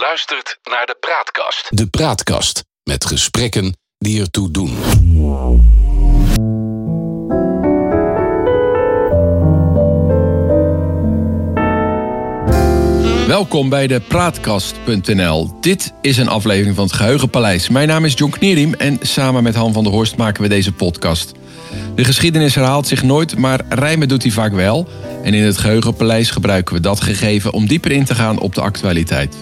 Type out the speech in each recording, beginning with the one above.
luistert naar de Praatkast. De Praatkast met gesprekken die ertoe doen. Welkom bij de Praatkast.nl. Dit is een aflevering van het Geheugenpaleis. Mijn naam is John Knierim en samen met Han van der Horst maken we deze podcast. De geschiedenis herhaalt zich nooit, maar rijmen doet hij vaak wel. En in het Geheugenpaleis gebruiken we dat gegeven om dieper in te gaan op de actualiteit.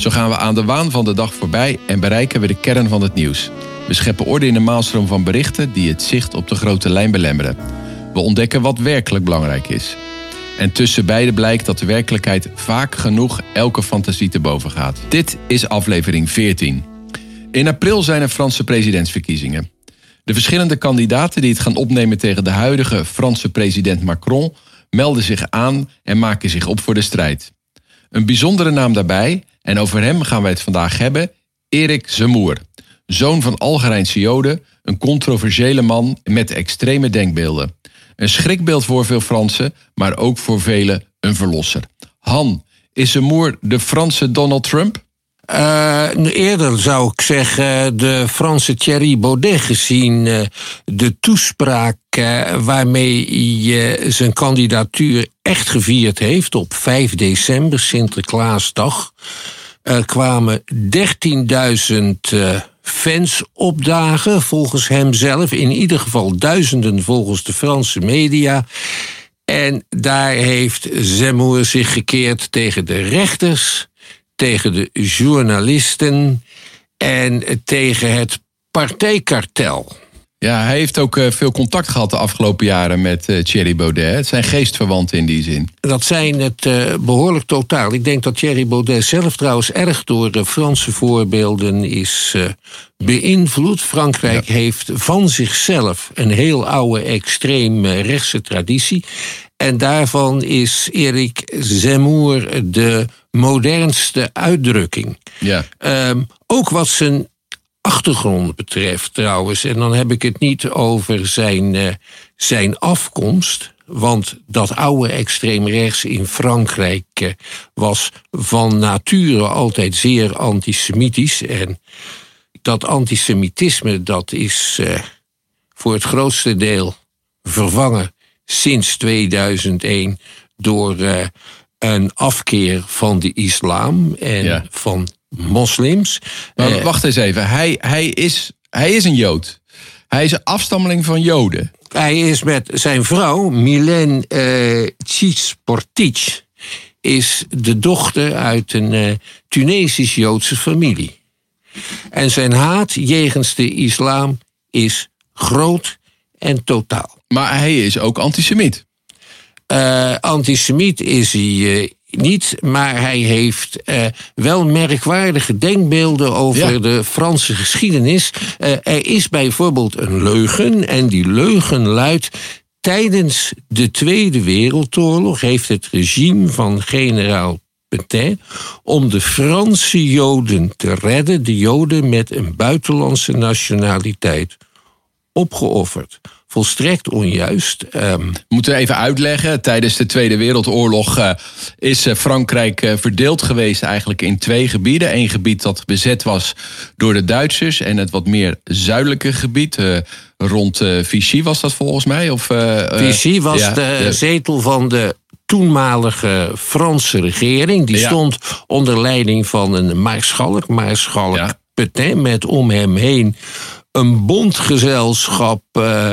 Zo gaan we aan de waan van de dag voorbij en bereiken we de kern van het nieuws. We scheppen orde in de maalstroom van berichten die het zicht op de grote lijn belemmeren. We ontdekken wat werkelijk belangrijk is. En tussen beide blijkt dat de werkelijkheid vaak genoeg elke fantasie te boven gaat. Dit is aflevering 14. In april zijn er Franse presidentsverkiezingen. De verschillende kandidaten die het gaan opnemen tegen de huidige Franse president Macron melden zich aan en maken zich op voor de strijd. Een bijzondere naam daarbij, en over hem gaan wij het vandaag hebben, Erik Zemmour. Zoon van Algerijnse Joden, een controversiële man met extreme denkbeelden. Een schrikbeeld voor veel Fransen, maar ook voor velen een verlosser. Han, is Zemmour de Franse Donald Trump? Uh, eerder zou ik zeggen de Franse Thierry Baudet gezien uh, de toespraak uh, waarmee hij zijn kandidatuur echt gevierd heeft op 5 december, Sinterklaasdag. Er kwamen 13.000 fans opdagen, volgens hemzelf. In ieder geval duizenden volgens de Franse media. En daar heeft Zemmour zich gekeerd tegen de rechters, tegen de journalisten en tegen het partijkartel. Ja, hij heeft ook uh, veel contact gehad de afgelopen jaren met uh, Thierry Baudet. Het zijn geestverwanten in die zin. Dat zijn het uh, behoorlijk totaal. Ik denk dat Thierry Baudet zelf trouwens erg door Franse voorbeelden is beïnvloed. Frankrijk ja. heeft van zichzelf een heel oude extreem rechtse traditie. En daarvan is Erik Zemmour de modernste uitdrukking. Ja. Um, ook wat zijn achtergrond betreft trouwens. En dan heb ik het niet over zijn, uh, zijn afkomst. Want dat oude extreemrechts in Frankrijk uh, was van nature altijd zeer antisemitisch. En dat antisemitisme dat is uh, voor het grootste deel vervangen sinds 2001 door een afkeer van de islam en ja. van moslims. Maar uh, wacht eens even, hij, hij, is, hij is een Jood. Hij is een afstammeling van Joden. Hij is met zijn vrouw, Milen uh, is de dochter uit een uh, Tunesisch-Joodse familie. En zijn haat jegens de islam is groot en totaal. Maar hij is ook antisemiet. Uh, antisemiet is hij niet, maar hij heeft uh, wel merkwaardige denkbeelden over ja. de Franse geschiedenis. Er is bijvoorbeeld een leugen, en die leugen luidt. Tijdens de Tweede Wereldoorlog heeft het regime van generaal Petain om de Franse Joden te redden, de Joden met een buitenlandse nationaliteit, opgeofferd volstrekt onjuist. Um... Moeten we even uitleggen. Tijdens de Tweede Wereldoorlog uh, is uh, Frankrijk uh, verdeeld geweest eigenlijk in twee gebieden. Eén gebied dat bezet was door de Duitsers en het wat meer zuidelijke gebied. rond Vichy was dat volgens mij? Of, Vichy was ja, de, de zetel van de toenmalige Franse regering. Die ja. stond onder leiding van een maarschalk, maarschalk ja. Petain, met om hem heen een bondgezelschap uh,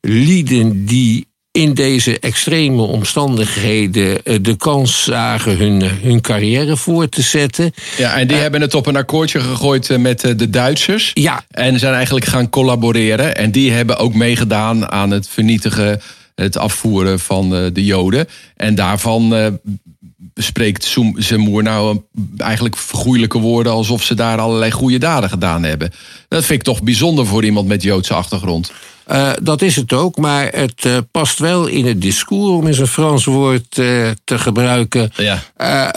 lieden die in deze extreme omstandigheden uh, de kans zagen hun, hun carrière voor te zetten. Ja, en die uh, hebben het op een akkoordje gegooid met de Duitsers. Ja. En zijn eigenlijk gaan collaboreren. En die hebben ook meegedaan aan het vernietigen, het afvoeren van de Joden. En daarvan spreekt Zemmour nou eigenlijk vergoeilijke woorden alsof ze daar allerlei goede daden gedaan hebben. Dat vind ik toch bijzonder voor iemand met Joodse achtergrond. Uh, dat is het ook, maar het uh, past wel in het discours, om eens een Frans woord uh, te gebruiken, ja.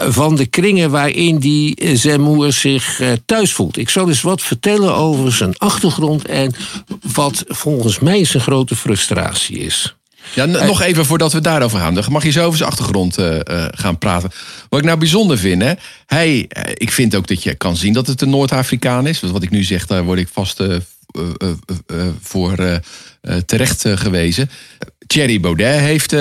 van de kringen waarin die Zemmour zich thuis voelt. Ik zal eens wat vertellen over zijn achtergrond en wat volgens mij zijn grote frustratie is. Ja, nog even voordat we daarover gaan. Dan mag je zo over zijn achtergrond gaan praten. Wat ik nou bijzonder vind, hè, hij, ik vind ook dat je kan zien dat het een Noord-Afrikaan is. Wat ik nu zeg, daar word ik vast voor terecht gewezen. Thierry Baudet heeft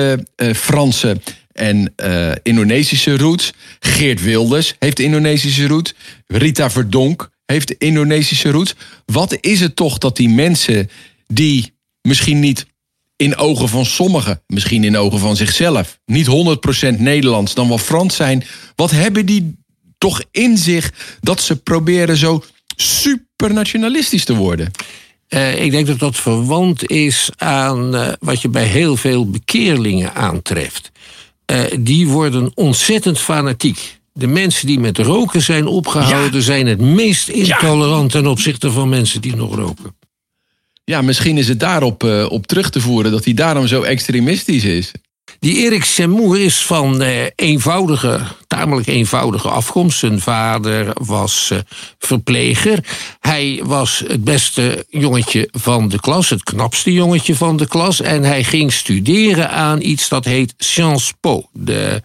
Franse en Indonesische roots. Geert Wilders heeft Indonesische roots. Rita Verdonk heeft Indonesische roots. Wat is het toch dat die mensen die misschien niet in ogen van sommigen, misschien in ogen van zichzelf, niet 100% Nederlands, dan wel Frans zijn. Wat hebben die toch in zich dat ze proberen zo supernationalistisch te worden? Uh, ik denk dat dat verwant is aan uh, wat je bij heel veel bekeerlingen aantreft. Uh, die worden ontzettend fanatiek. De mensen die met roken zijn opgehouden ja. zijn het meest intolerant ten opzichte van mensen die nog roken. Ja, misschien is het daarop uh, op terug te voeren dat hij daarom zo extremistisch is. Die Erik Semmour is van eh, eenvoudige, tamelijk eenvoudige afkomst. Zijn vader was eh, verpleger. Hij was het beste jongetje van de klas, het knapste jongetje van de klas. En hij ging studeren aan iets dat heet Sciences Po. De,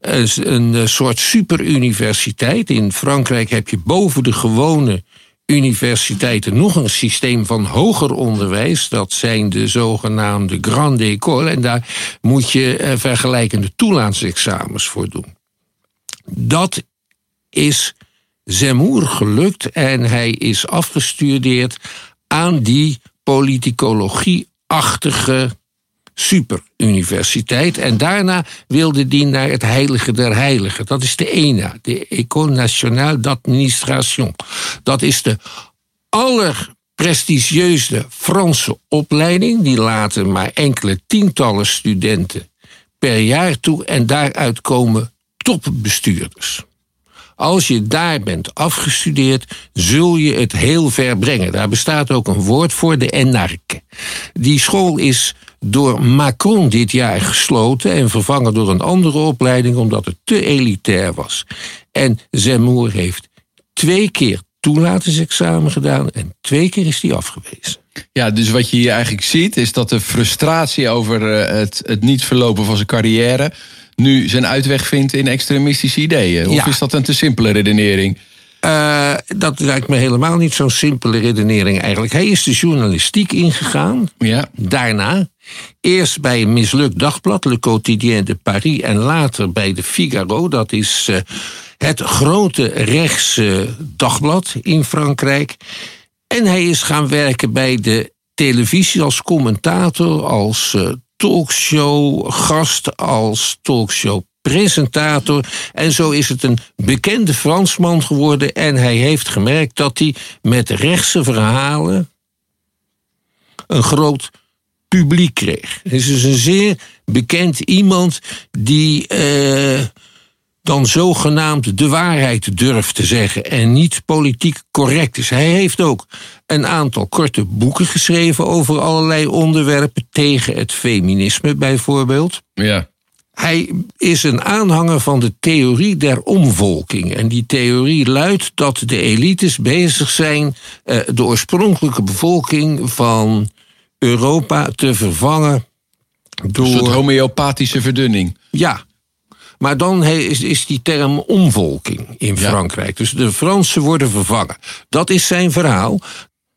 een soort superuniversiteit. In Frankrijk heb je boven de gewone universiteiten nog een systeem van hoger onderwijs. Dat zijn de zogenaamde grande école. En daar moet je eh, vergelijkende toelaatsexamens voor doen. Dat is Zemmour gelukt en hij is afgestudeerd aan die politicologie-achtige superuniversiteit. En daarna wilde die naar het Heilige der Heiligen. Dat is de ENA, de École Nationale d'Administration. Dat is de allerprestigieuze Franse opleiding. Die laten maar enkele tientallen studenten per jaar toe. En daaruit komen topbestuurders. Als je daar bent afgestudeerd, zul je het heel ver brengen. Daar bestaat ook een woord voor, de enarque. Die school is door Macron dit jaar gesloten en vervangen door een andere opleiding omdat het te elitair was. En Zemmour heeft twee keer toelatingsexamen gedaan en twee keer is hij afgewezen. Ja, dus wat je hier eigenlijk ziet is dat de frustratie over eh, het, het niet verlopen van zijn carrière nu zijn uitweg vindt in extremistische ideeën. Of is dat een te simpele redenering? Uh, dat lijkt me helemaal niet zo'n simpele redenering eigenlijk. Hij is de journalistiek ingegaan. Ja. Daarna. Eerst bij een mislukt dagblad, Le Quotidien de Paris. En later bij de Figaro. Dat is uh, het grote rechtse dagblad in Frankrijk. En hij is gaan werken bij de televisie als commentator, als uh, talkshow gast, als talkshow presentator. En zo is het een bekende Fransman geworden. En hij heeft gemerkt dat hij met rechtse verhalen een groot publiek kreeg. Het is dus een zeer bekend iemand die uh, dan zogenaamd de waarheid durft te zeggen en niet politiek correct is. Hij heeft ook een aantal korte boeken geschreven over allerlei onderwerpen tegen het feminisme bijvoorbeeld. Ja. Hij is een aanhanger van de theorie der omvolking. En die theorie luidt dat de elites bezig zijn uh, de oorspronkelijke bevolking van Europa te vervangen door. Een soort homeopathische verdunning. Ja. Maar dan is, is die term omvolking in Frankrijk. Ja. Dus de Fransen worden vervangen. Dat is zijn verhaal.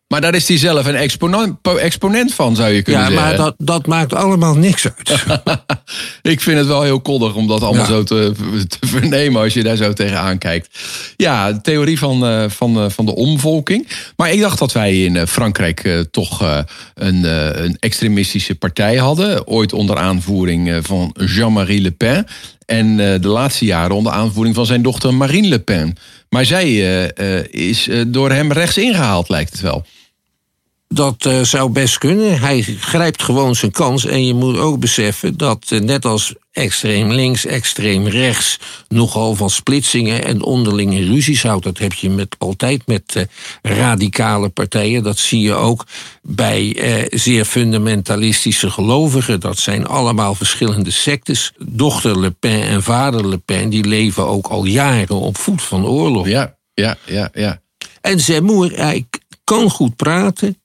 Maar daar is hij zelf een exponent, exponent van, zou je kunnen ja, zeggen. Ja, maar dat, dat maakt allemaal niks uit. ik vind het wel heel koddig om dat allemaal ja. zo te, te, vernemen als je daar zo tegenaan kijkt. Ja, de theorie van, uh, van, uh, van de omvolking. Maar ik dacht dat wij in uh, Frankrijk toch een, een extremistische partij hadden. Ooit onder aanvoering van Jean-Marie Le Pen. En de laatste jaren onder aanvoering van zijn dochter Marine Le Pen. Maar zij is door hem rechts ingehaald, lijkt het wel. Dat uh, zou best kunnen. Hij grijpt gewoon zijn kans. En je moet ook beseffen dat, uh, net als extreem links, extreem rechts, nogal van splitsingen en onderlinge ruzies houdt. Dat heb je met, altijd met uh, radicale partijen. Dat zie je ook bij zeer fundamentalistische gelovigen. Dat zijn allemaal verschillende sectes. Dochter Le Pen en vader Le Pen, die leven ook al jaren op voet van oorlog. Ja, ja, ja, ja. En Zemmour, hij kan goed praten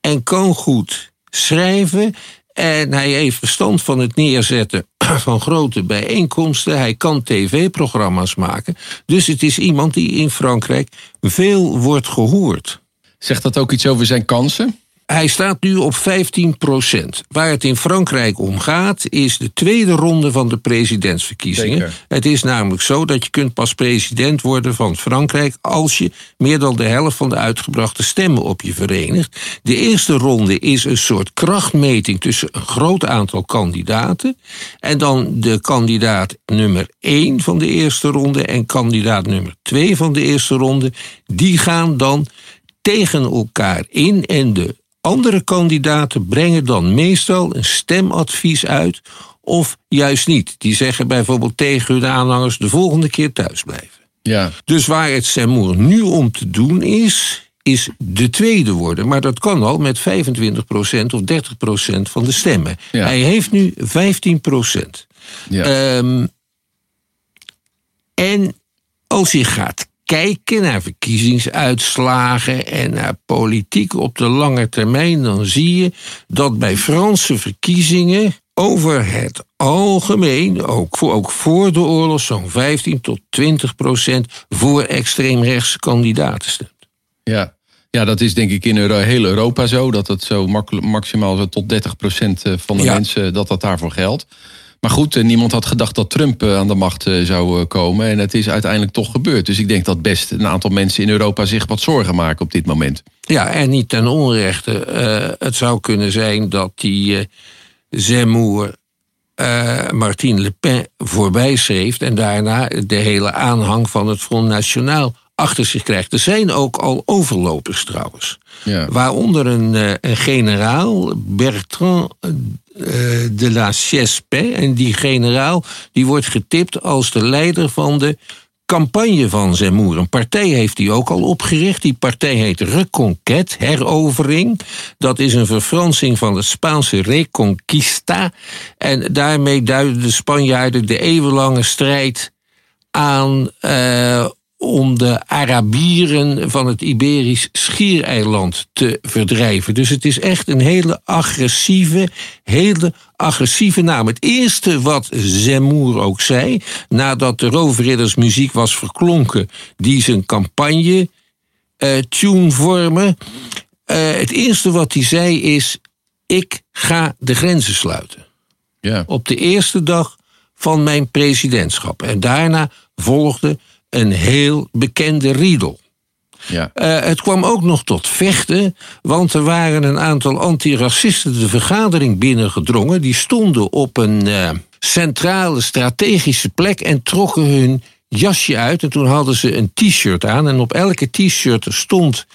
en kan goed schrijven. En hij heeft verstand van het neerzetten van grote bijeenkomsten. Hij kan tv-programma's maken. Dus het is iemand die in Frankrijk veel wordt gehoord. Zegt dat ook iets over zijn kansen? Hij staat nu op 15 procent. Waar het in Frankrijk om gaat, is de tweede ronde van de presidentsverkiezingen. Zeker. Het is namelijk zo dat je kunt pas president worden van Frankrijk als je meer dan de helft van de uitgebrachte stemmen op je verenigt. De eerste ronde is een soort krachtmeting tussen een groot aantal kandidaten. En dan de kandidaat nummer 1 van de eerste ronde en kandidaat nummer 2 van de eerste ronde. Die gaan dan tegen elkaar in en de andere kandidaten brengen dan meestal een stemadvies uit of juist niet. Die zeggen bijvoorbeeld tegen hun aanhangers de volgende keer thuis blijven. Ja. Dus waar het Seymour nu om te doen is, is de tweede worden. Maar dat kan al met 25% of 30% van de stemmen. Ja. Hij heeft nu 15%. Ja. Ehm, en als je gaat kijken naar verkiezingsuitslagen en naar politiek op de lange termijn, dan zie je dat bij Franse verkiezingen over het algemeen, ook voor, ook voor de oorlog, zo'n 15 tot 20 procent voor extreemrechtse kandidaten stemt. Ja. ja, dat is denk ik in Euro- heel Europa zo. Dat het zo maximaal zo tot 30% van de Ja. mensen dat dat daarvoor geldt. Maar goed, eh, niemand had gedacht dat Trump eh, aan de macht eh, zou komen. En het is uiteindelijk toch gebeurd. Dus ik denk dat best een aantal mensen in Europa zich wat zorgen maken op dit moment. Ja, en niet ten onrechte. Het zou kunnen zijn dat die Zemmour eh, Martine Le Pen voorbij schreef... en daarna de hele aanhang van het Front National achter zich krijgt. Er zijn ook al overlopers trouwens. Ja. Waaronder een, een generaal, Bertrand de la Chespe. En die generaal die wordt getipt als de leider van de campagne van Zemmour. Een partij heeft hij ook al opgericht. Die partij heet Reconquête, herovering. Dat is een verfransing van het Spaanse Reconquista. En daarmee duiden de Spanjaarden de eeuwenlange strijd aan eh, om de Arabieren van het Iberisch schiereiland te verdrijven. Dus het is echt een hele agressieve, hele agressieve naam. Het eerste wat Zemmour ook zei, nadat de roofriddersmuziek was verklonken, die zijn campagne eh, tune vormen. eh, het eerste wat hij zei is: ik ga de grenzen sluiten Ja. op de eerste dag van mijn presidentschap. En daarna volgde een heel bekende riedel. Ja. Eh, het kwam ook nog tot vechten, want er waren een aantal antiracisten de vergadering binnengedrongen. Die stonden op een eh, centrale strategische plek en trokken hun jasje uit. En toen hadden ze een t-shirt aan en op elke t-shirt stond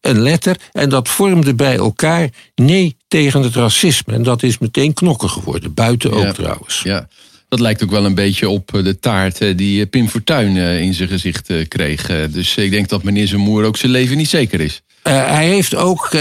een letter en dat vormde bij elkaar nee tegen het racisme. En dat is meteen knokken geworden, buiten ook Ja. trouwens. Ja, dat lijkt ook wel een beetje op eh, de taart eh, die eh, Pim Fortuyn in zijn gezicht kreeg. Dus ik denk dat meneer Zemoer ook zijn leven niet zeker is. Hij heeft ook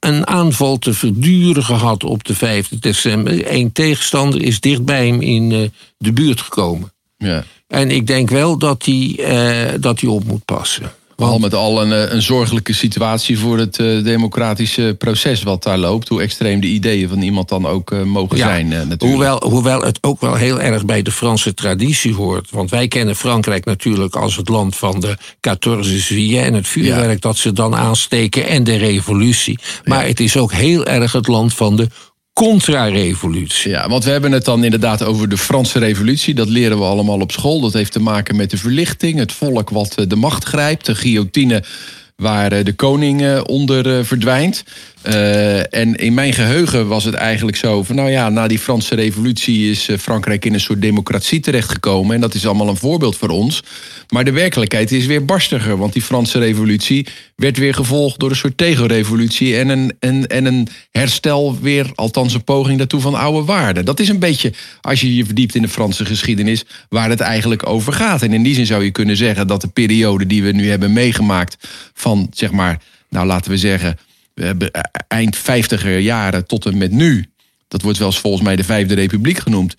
een aanval te verduren gehad op de 5 december. Eén tegenstander is dicht bij hem in de buurt gekomen. Ja. En ik denk wel dat hij, dat hij op moet passen. Al met al een, eh, een zorgelijke situatie voor het eh, democratische proces wat daar loopt. Hoe extreem de ideeën van iemand dan ook eh, mogen Ja, zijn. natuurlijk. Hoewel, hoewel het ook wel heel erg bij de Franse traditie hoort. Want wij kennen Frankrijk natuurlijk als het land van de 14 juillet... en het vuurwerk dat ze dan aansteken en de revolutie. Maar het is ook heel erg het land van de contra-revolutie. Ja, want we hebben het dan inderdaad over de Franse revolutie. Dat leren we allemaal op school. Dat heeft te maken met de verlichting, het volk wat eh, de macht grijpt, de guillotine waar eh, de koning eh, onder verdwijnt. Eh, en in mijn geheugen was het eigenlijk zo van, nou ja, na die Franse revolutie is eh, Frankrijk in een soort democratie terechtgekomen. En dat is allemaal een voorbeeld voor ons. Maar de werkelijkheid is weer barstiger, want die Franse revolutie werd weer gevolgd door een soort tegenrevolutie en een, en, en een herstel weer, althans een poging daartoe van oude waarden. Dat is een beetje, als je je verdiept in de Franse geschiedenis, waar het eigenlijk over gaat. En in die zin zou je kunnen zeggen dat de periode die we nu hebben meegemaakt van, zeg maar, nou laten we zeggen, we hebben e- eind 50er jaren tot en met nu, dat wordt wel eens volgens mij de Vijfde Republiek genoemd,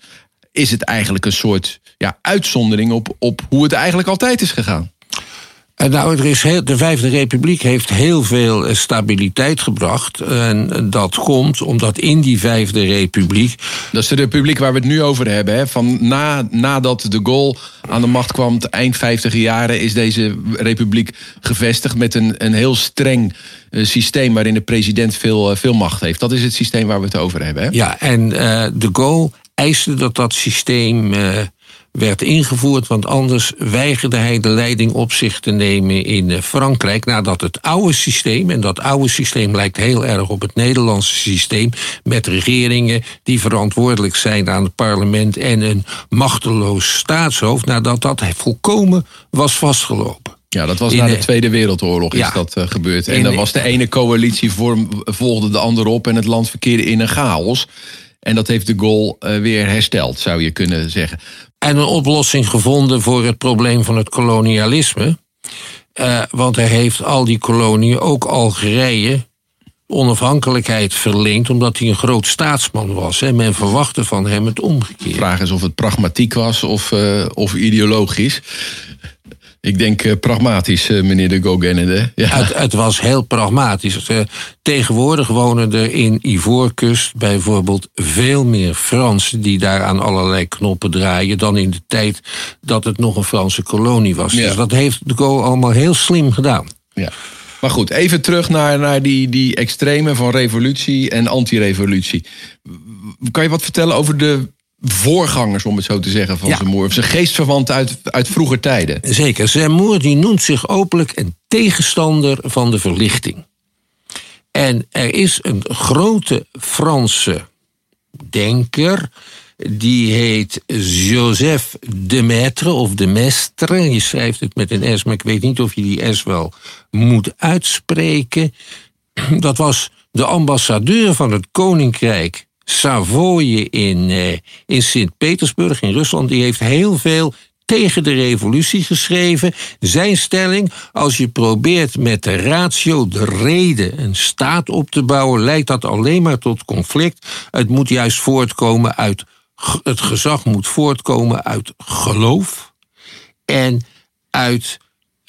is het eigenlijk een soort ja, uitzondering op, op hoe het eigenlijk altijd is gegaan. En nou, er is heel, de Vijfde Republiek heeft heel veel stabiliteit gebracht. En dat komt omdat in die Vijfde Republiek. Dat is de republiek waar we het nu over hebben. Hè? Van na, nadat de Gaulle aan de macht kwam, eind 50 jaren, is deze republiek gevestigd met een, een heel streng systeem waarin de president veel, veel macht heeft. Dat is het systeem waar we het over hebben. Hè? Ja, en uh, de Gaulle eiste dat dat systeem uh, werd ingevoerd, want anders weigerde hij de leiding op zich te nemen in uh, Frankrijk, nadat het oude systeem, en dat oude systeem lijkt heel erg op het Nederlandse systeem, met regeringen die verantwoordelijk zijn aan het parlement en een machteloos staatshoofd, nadat dat volkomen was vastgelopen. Ja, dat was na de Tweede Wereldoorlog is dat uh, gebeurd. En dan was de ene coalitie volgde de andere op en het land verkeerde in een chaos. En dat heeft de Gaulle uh, weer hersteld, zou je kunnen zeggen. En een oplossing gevonden voor het probleem van het kolonialisme. Uh, want hij heeft al die koloniën, ook Algerije, onafhankelijkheid verleend omdat hij een groot staatsman was. En men verwachtte van hem het omgekeerde. De vraag is of het pragmatiek was of, uh, of ideologisch. Ik denk uh, pragmatisch, uh, meneer de Gauguin. Ja. Het, het, was heel pragmatisch. Uh, tegenwoordig wonen er in Ivoorkust bijvoorbeeld veel meer Fransen die daar aan allerlei knoppen draaien dan in de tijd dat het nog een Franse kolonie was. Ja. Dus dat heeft de Gaulle allemaal heel slim gedaan. Ja. Maar goed, even terug naar, naar die, die extreme van revolutie en anti-revolutie. Kan je wat vertellen over de voorgangers, om het zo te zeggen, van ja. Zemmour. Of zijn geestverwant uit, uit vroeger tijden. Zeker. Zemmour die noemt zich openlijk een tegenstander van de verlichting. En er is een grote Franse denker. Die heet Joseph de Maître of de Mestre. Je schrijft het met een S, maar ik weet niet of je die S wel moet uitspreken. Dat was de ambassadeur van het Koninkrijk Savoye in, uh, in Sint-Petersburg in Rusland. Die heeft heel veel tegen de revolutie geschreven. Zijn stelling, als je probeert met de ratio, de reden, een staat op te bouwen, leidt dat alleen maar tot conflict. Het moet juist voortkomen uit, het gezag moet voortkomen uit geloof en uit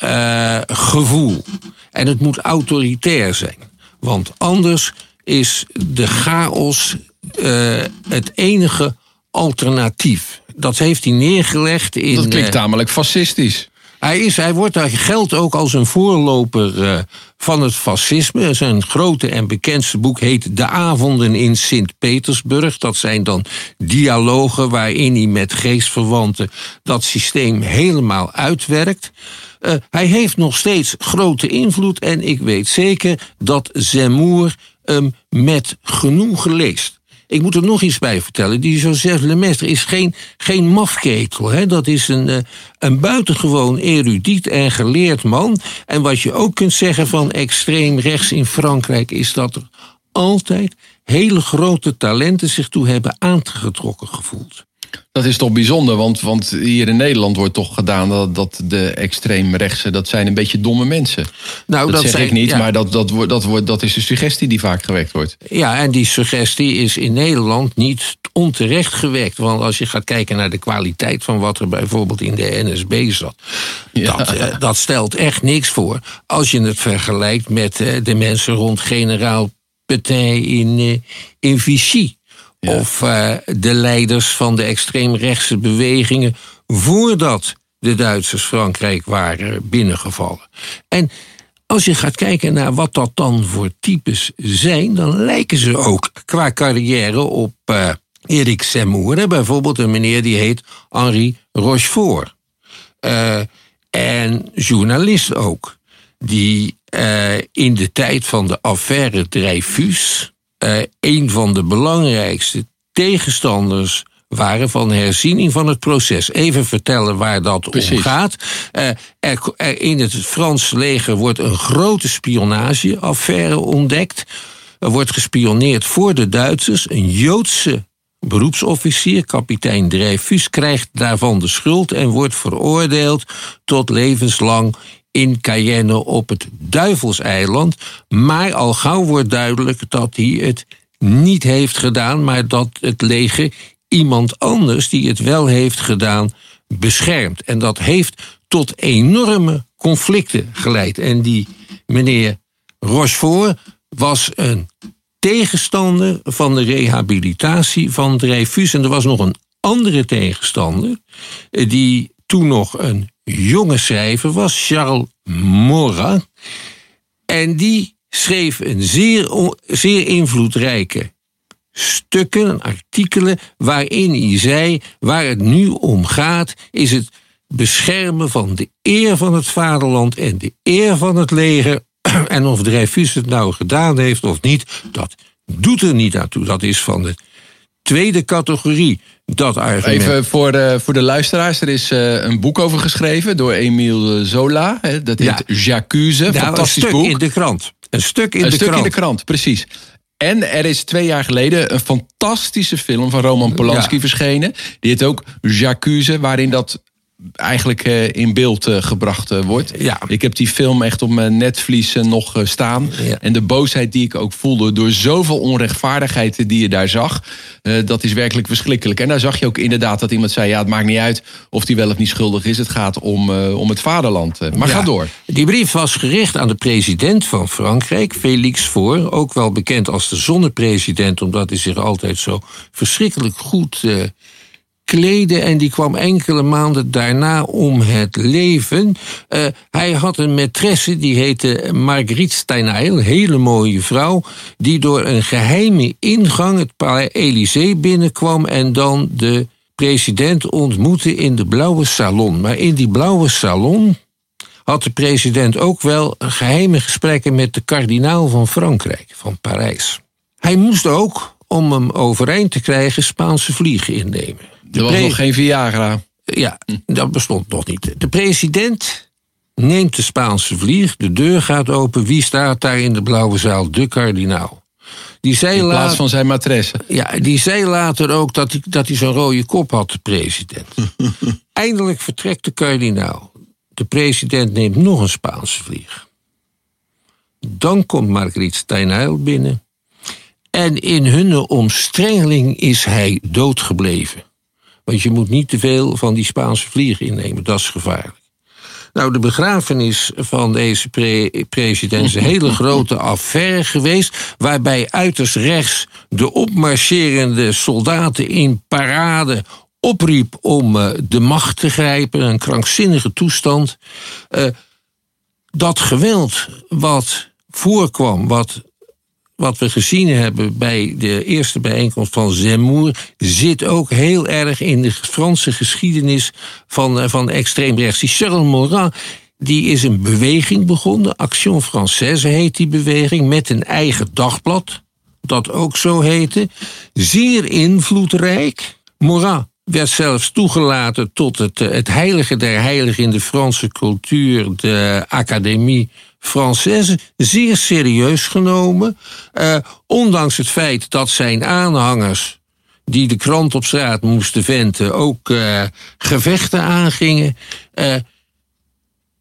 uh, gevoel. En het moet autoritair zijn. Want anders is de chaos uh, het enige alternatief. Dat heeft hij neergelegd in. Dat klinkt tamelijk fascistisch. Hij, is, hij wordt daar geldt ook als een voorloper uh, van het fascisme. Zijn grote en bekendste boek heet De Avonden in Sint-Petersburg. Dat zijn dan dialogen waarin hij met geestverwanten dat systeem helemaal uitwerkt. Uh, hij heeft nog steeds grote invloed en ik weet zeker dat Zemmour hem met genoegen leest. Ik moet er nog iets bij vertellen. Die Joseph Lemaitre is geen, geen mafketel. Hè? Dat is een, uh, een buitengewoon erudiet en geleerd man. En wat je ook kunt zeggen van extreem rechts in Frankrijk... is dat er altijd hele grote talenten zich toe hebben aangetrokken gevoeld. Dat is toch bijzonder, want, want hier in Nederland wordt toch gedaan dat, dat de extreemrechtse, dat zijn een beetje domme mensen. Nou, dat, dat zeg zijn, ik niet, ja. maar dat, dat, wordt, dat, wordt, dat is de suggestie die vaak gewekt wordt. Ja, en die suggestie is in Nederland niet onterecht gewekt. Want als je gaat kijken naar de kwaliteit van wat er bijvoorbeeld in de NSB zat, ja. dat, uh, dat stelt echt niks voor. Als je het vergelijkt met uh, de mensen rond generaal Petain in, uh, in Vichy. Of uh, de leiders van de extreemrechtse bewegingen voordat de Duitsers Frankrijk waren binnengevallen. En als je gaat kijken naar wat dat dan voor types zijn, dan lijken ze ook qua carrière op uh, Erik Zemmour. Bijvoorbeeld een meneer die heet Henri Rochefort. Uh, en journalist ook. Die in de tijd van de affaire Dreyfus uh, een van de belangrijkste tegenstanders waren van herziening van het proces. Even vertellen waar dat Precies. om gaat. Uh, er, er in het Franse leger wordt een grote spionageaffaire ontdekt. Er wordt gespioneerd voor de Duitsers. Een Joodse beroepsofficier, kapitein Dreyfus, krijgt daarvan de schuld en wordt veroordeeld tot levenslang in Cayenne op het Duivelseiland. Maar al gauw wordt duidelijk dat hij het niet heeft gedaan, maar dat het leger iemand anders die het wel heeft gedaan beschermt. En dat heeft tot enorme conflicten geleid. En die meneer Rochefort was een tegenstander van de rehabilitatie van Dreyfus. En er was nog een andere tegenstander, eh, die toen nog een jonge schrijver was, Charles Maurras. En die schreef een zeer, zeer invloedrijke stukken, artikelen, waarin hij zei: waar het nu om gaat, is het beschermen van de eer van het vaderland en de eer van het leger. En of Dreyfus het nou gedaan heeft of niet, dat doet er niet aan. Dat is van de tweede categorie. Dat argument. Even voor de, voor de luisteraars. Er is uh, een boek over geschreven door Emile Zola. Hè, dat heet ja. J'accuse. Nou, Fantastisch een stuk boek. in de krant. Een stuk in een de stuk krant. in de krant, precies. En er is twee jaar geleden een fantastische film van Roman Polanski Ja. verschenen. Die heet ook J'accuse, waarin dat eigenlijk eh, in beeld eh, gebracht eh, wordt. Ja. Ik heb die film echt op mijn netvlies nog staan. Ja. En de boosheid die ik ook voelde door zoveel onrechtvaardigheid die je daar zag, dat is werkelijk verschrikkelijk. En daar zag je ook inderdaad dat iemand zei: ja, het maakt niet uit of die wel of niet schuldig is. Het gaat om, om het vaderland. Maar Ja. ga door. Die brief was gericht aan de president van Frankrijk, Félix Faure, ook wel bekend als de zonnepresident, omdat hij zich altijd zo verschrikkelijk goed eh kleedde. En die kwam enkele maanden daarna om het leven. Eh, hij had een maîtresse, die heette Marguerite Steinheil, een hele mooie vrouw, die door een geheime ingang het Palais Élysée binnenkwam en dan de president ontmoette in de blauwe salon. Maar in die blauwe salon had de president ook wel geheime gesprekken met de kardinaal van Frankrijk, van Parijs. Hij moest ook, om hem overeind te krijgen, Spaanse vliegen innemen. Er was nog geen Viagra. Ja, dat bestond nog niet. De president neemt de Spaanse vlieg, de deur gaat open. Wie staat daar in de blauwe zaal? De kardinaal. Die zei, In plaats later, van zijn matresse. ja, die zei later ook dat hij, dat hij zo'n rode kop had, de president. Eindelijk vertrekt de kardinaal. De president neemt nog een Spaanse vlieg. Dan komt Marguerite Steinheil binnen. En in hun omstrengeling is hij doodgebleven. Want je moet niet te veel van die Spaanse vlieg innemen, dat is gevaarlijk. Nou, de begrafenis van deze pre- president is een hele grote affaire geweest. Waarbij uiterst rechts de opmarcherende soldaten in parade opriep om eh, de macht te grijpen. Een krankzinnige toestand. Eh, dat geweld wat voorkwam, wat wat we gezien hebben bij de eerste bijeenkomst van Zemmour, zit ook heel erg in de Franse geschiedenis van, eh, van extreemrechts. Die Charles Morin, die is een beweging begonnen, Action Française heet die beweging, met een eigen dagblad, dat ook zo heette. Zeer invloedrijk. Morin werd zelfs toegelaten tot het, eh, het heilige der heiligen in de Franse cultuur, de Académie Française, zeer serieus genomen. Eh, ondanks het feit dat zijn aanhangers, die de krant op straat moesten venten, ook eh, gevechten aangingen. Eh,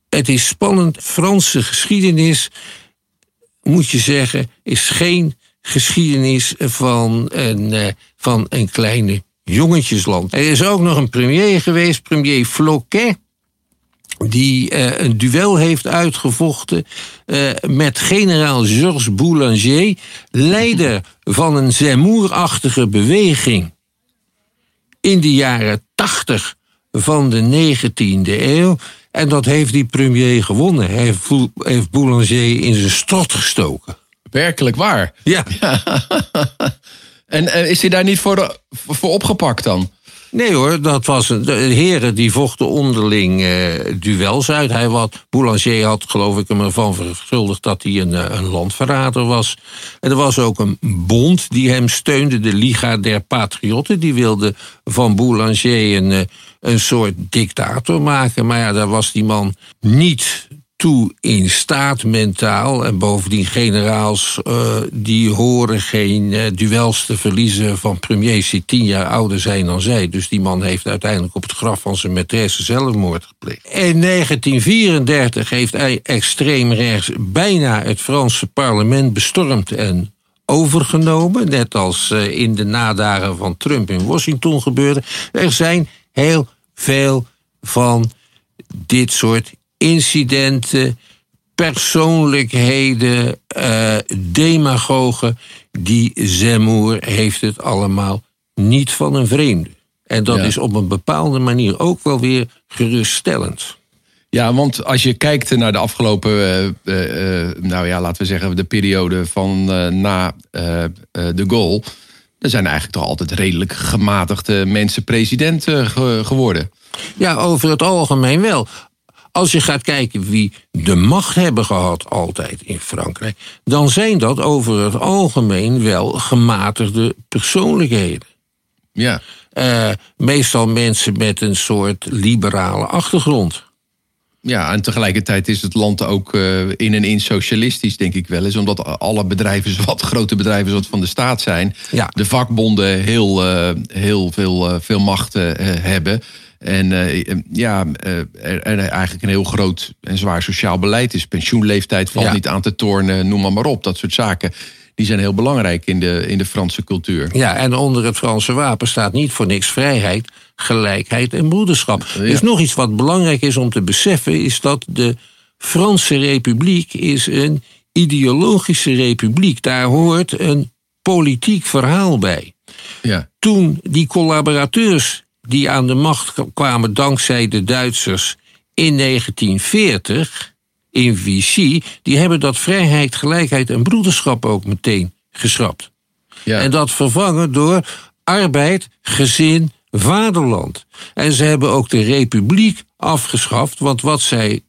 het is spannend. Franse geschiedenis, moet je zeggen, is geen geschiedenis van een, eh, van een kleine jongetjesland. Er is ook nog een premier geweest, premier Floquet die eh, een duel heeft uitgevochten eh, met generaal Georges Boulanger, leider van een Zemmour-achtige beweging in de jaren 80 van de 19e eeuw. En dat heeft die premier gewonnen. Hij heeft, heeft Boulanger in zijn strot gestoken. Werkelijk waar. Ja. En eh, is hij daar niet voor, voor opgepakt dan? Nee hoor, dat was een, de heren die vochten onderling eh, duels uit. Hij wat, Boulanger had geloof ik hem ervan verschuldigd dat hij een, eh, een landverrader was. En er was ook een bond die hem steunde, de Liga der Patriotten. Die wilde van Boulanger een, eh, een soort dictator maken. Maar ja, daar was die man niet toe in staat mentaal. En bovendien generaals eh, die horen geen eh, duels te verliezen van premiers die tien jaar ouder zijn dan zij. Dus die man heeft uiteindelijk op het graf van zijn maîtresse zelfmoord gepleegd. In 1934 heeft hij extreem rechts bijna het Franse parlement bestormd en overgenomen. Net als eh, in de nadagen van Trump in Washington gebeurde. Er zijn heel veel van dit soort incidenten, persoonlijkheden, uh, demagogen. Die Zemmour heeft het allemaal niet van een vreemde. En dat is op een bepaalde manier ook wel weer geruststellend. Ja, want als je kijkt naar de afgelopen, uh, nou ja, laten we zeggen, de periode van na de goal. Dan zijn eigenlijk toch altijd redelijk gematigde mensen president geworden. Ja, over het algemeen wel. Als je gaat kijken wie de macht hebben gehad altijd in Frankrijk, dan zijn dat over het algemeen wel gematigde persoonlijkheden. Ja. Uh, meestal mensen met een soort liberale achtergrond. Ja, en tegelijkertijd is het land ook uh, in en in socialistisch, denk ik wel eens. Omdat alle bedrijven, wat grote bedrijven wat van de staat zijn, ja. de vakbonden heel, uh, heel veel, veel macht hebben. En ja, er, er, eigenlijk een heel groot en zwaar sociaal beleid is. Pensioenleeftijd valt Ja. niet aan te tornen, noem maar, maar op. Dat soort zaken. Die zijn heel belangrijk in de, in de Franse cultuur. Ja, en onder het Franse wapen staat niet voor niks vrijheid, gelijkheid en broederschap. Dus nog iets wat belangrijk is om te beseffen, is dat de Franse Republiek is een ideologische republiek. Daar hoort een politiek verhaal bij. Ja. Toen die collaborateurs die aan de macht kwamen dankzij de Duitsers in 1940 in Vichy, die hebben dat vrijheid, gelijkheid en broederschap ook meteen geschrapt. Ja. En dat vervangen door arbeid, gezin, vaderland. En ze hebben ook de republiek afgeschaft, want wat zij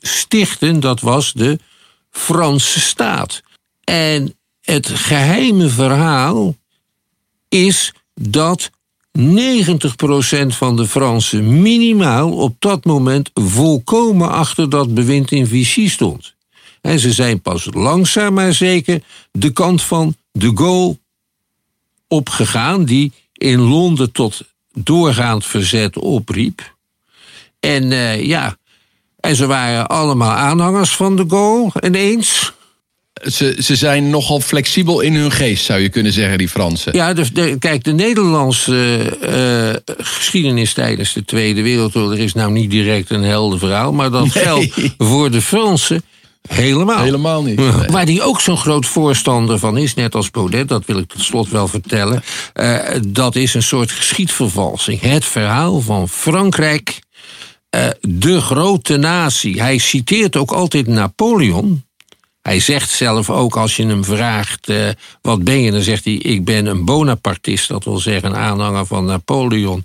stichten, dat was de Franse staat. En het geheime verhaal is dat 90% van de Fransen minimaal op dat moment volkomen achter dat bewind in Vichy stond. En ze zijn pas langzaam maar zeker de kant van de Gaulle opgegaan, die in Londen tot doorgaand verzet opriep. En uh, ja, en ze waren allemaal aanhangers van de Gaulle ineens. Ze, ze zijn nogal flexibel in hun geest, zou je kunnen zeggen, die Fransen. Ja, de, de, kijk, de Nederlandse uh, geschiedenis tijdens de Tweede Wereldoorlog is nou niet direct een helder verhaal, maar dat nee. geldt voor de Fransen helemaal. Helemaal niet. Nee. Waar die ook zo'n groot voorstander van is, net als Baudet, dat wil ik tot slot wel vertellen. Uh, dat is een soort geschiedvervalsing. Het verhaal van Frankrijk, uh, de grote natie. Hij citeert ook altijd Napoleon. Hij zegt zelf ook, als je hem vraagt, uh, wat ben je? Dan zegt hij, ik ben een Bonapartist. Dat wil zeggen een aanhanger van Napoleon.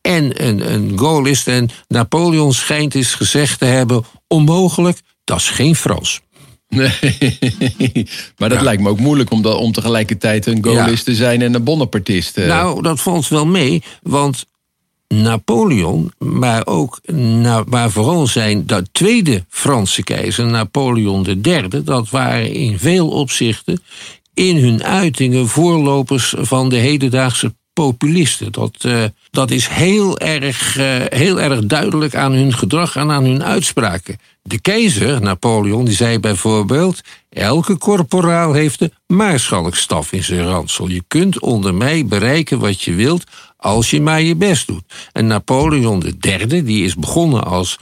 En een, een Gaullist. En Napoleon schijnt eens gezegd te hebben, onmogelijk, dat is geen Frans. Nee, maar dat ja. lijkt me ook moeilijk om, dat, om tegelijkertijd een Gaullist ja. te zijn en een Bonapartist. Nou, dat valt wel mee, want Napoleon, maar ook maar vooral zijn dat tweede Franse keizer, Napoleon III, dat waren in veel opzichten in hun uitingen voorlopers van de hedendaagse populisten. Dat, uh, dat is heel erg, uh, heel erg duidelijk aan hun gedrag en aan hun uitspraken. De keizer, Napoleon, die zei bijvoorbeeld... elke korporaal heeft de maarschalkstaf in zijn ransel. Je kunt onder mij bereiken wat je wilt als je maar je best doet. En Napoleon III, die is begonnen als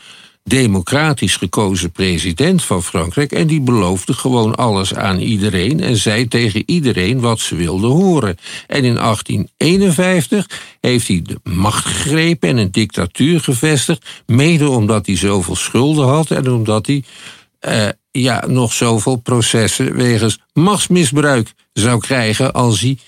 democratisch gekozen president van Frankrijk... en die beloofde gewoon alles aan iedereen... en zei tegen iedereen wat ze wilden horen. En in 1851 heeft hij de macht gegrepen en een dictatuur gevestigd... mede omdat hij zoveel schulden had en omdat hij... Uh, ja, nog zoveel processen wegens machtsmisbruik zou krijgen... als hij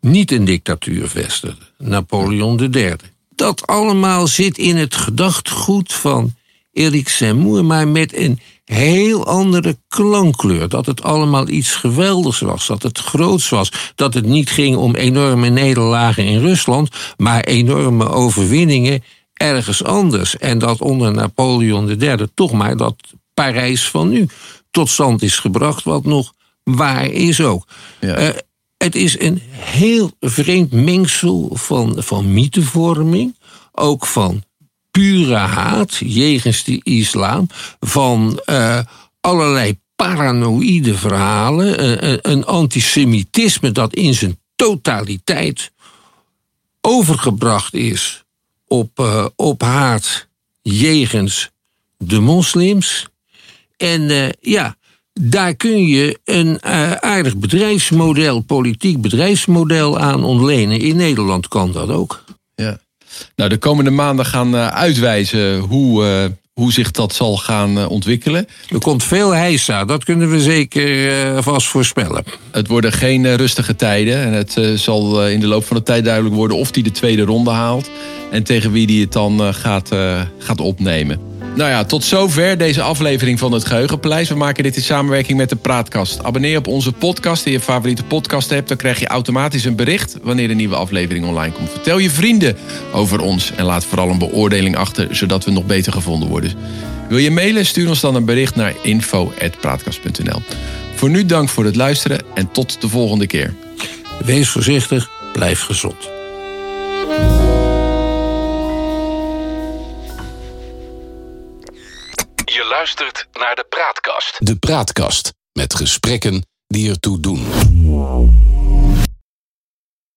niet een dictatuur vestigde. Napoleon III. Dat allemaal zit in het gedachtgoed van Erik Zemmour, maar met een heel andere klankkleur. Dat het allemaal iets geweldigs was, dat het groots was. Dat het niet ging om enorme nederlagen in Rusland, maar enorme overwinningen ergens anders. En dat onder Napoleon III toch maar dat Parijs van nu tot stand is gebracht, wat nog waar is ook. Ja. Uh, het is een heel vreemd mengsel van, van mythevorming, ook van pure haat jegens de islam, van uh, allerlei paranoïde verhalen, uh, een antisemitisme dat in zijn totaliteit overgebracht is op, uh, op haat jegens de moslims. En ja, daar kun je een aardig bedrijfsmodel, politiek bedrijfsmodel aan ontlenen. In Nederland kan dat ook. Nou, de komende maanden gaan uh, uitwijzen hoe, hoe zich dat zal gaan ontwikkelen. Er komt veel heisa, dat kunnen we zeker vast voorspellen. Het worden geen rustige tijden. En het zal in de loop van de tijd duidelijk worden of hij de tweede ronde haalt. En tegen wie hij het dan gaat, gaat opnemen. Nou ja, tot zover deze aflevering van het Geheugenpaleis. We maken dit in samenwerking met de Praatkast. Abonneer op onze podcast in je favoriete podcast hebt. Dan krijg je automatisch een bericht wanneer een nieuwe aflevering online komt. Vertel je vrienden over ons en laat vooral een beoordeling achter, zodat we nog beter gevonden worden. Wil je mailen? Stuur ons dan een bericht naar info.praatkast.nl. Voor nu dank voor het luisteren en tot de volgende keer. Wees voorzichtig, blijf gezond. Naar de Praatkast. De Praatkast met gesprekken die ertoe doen.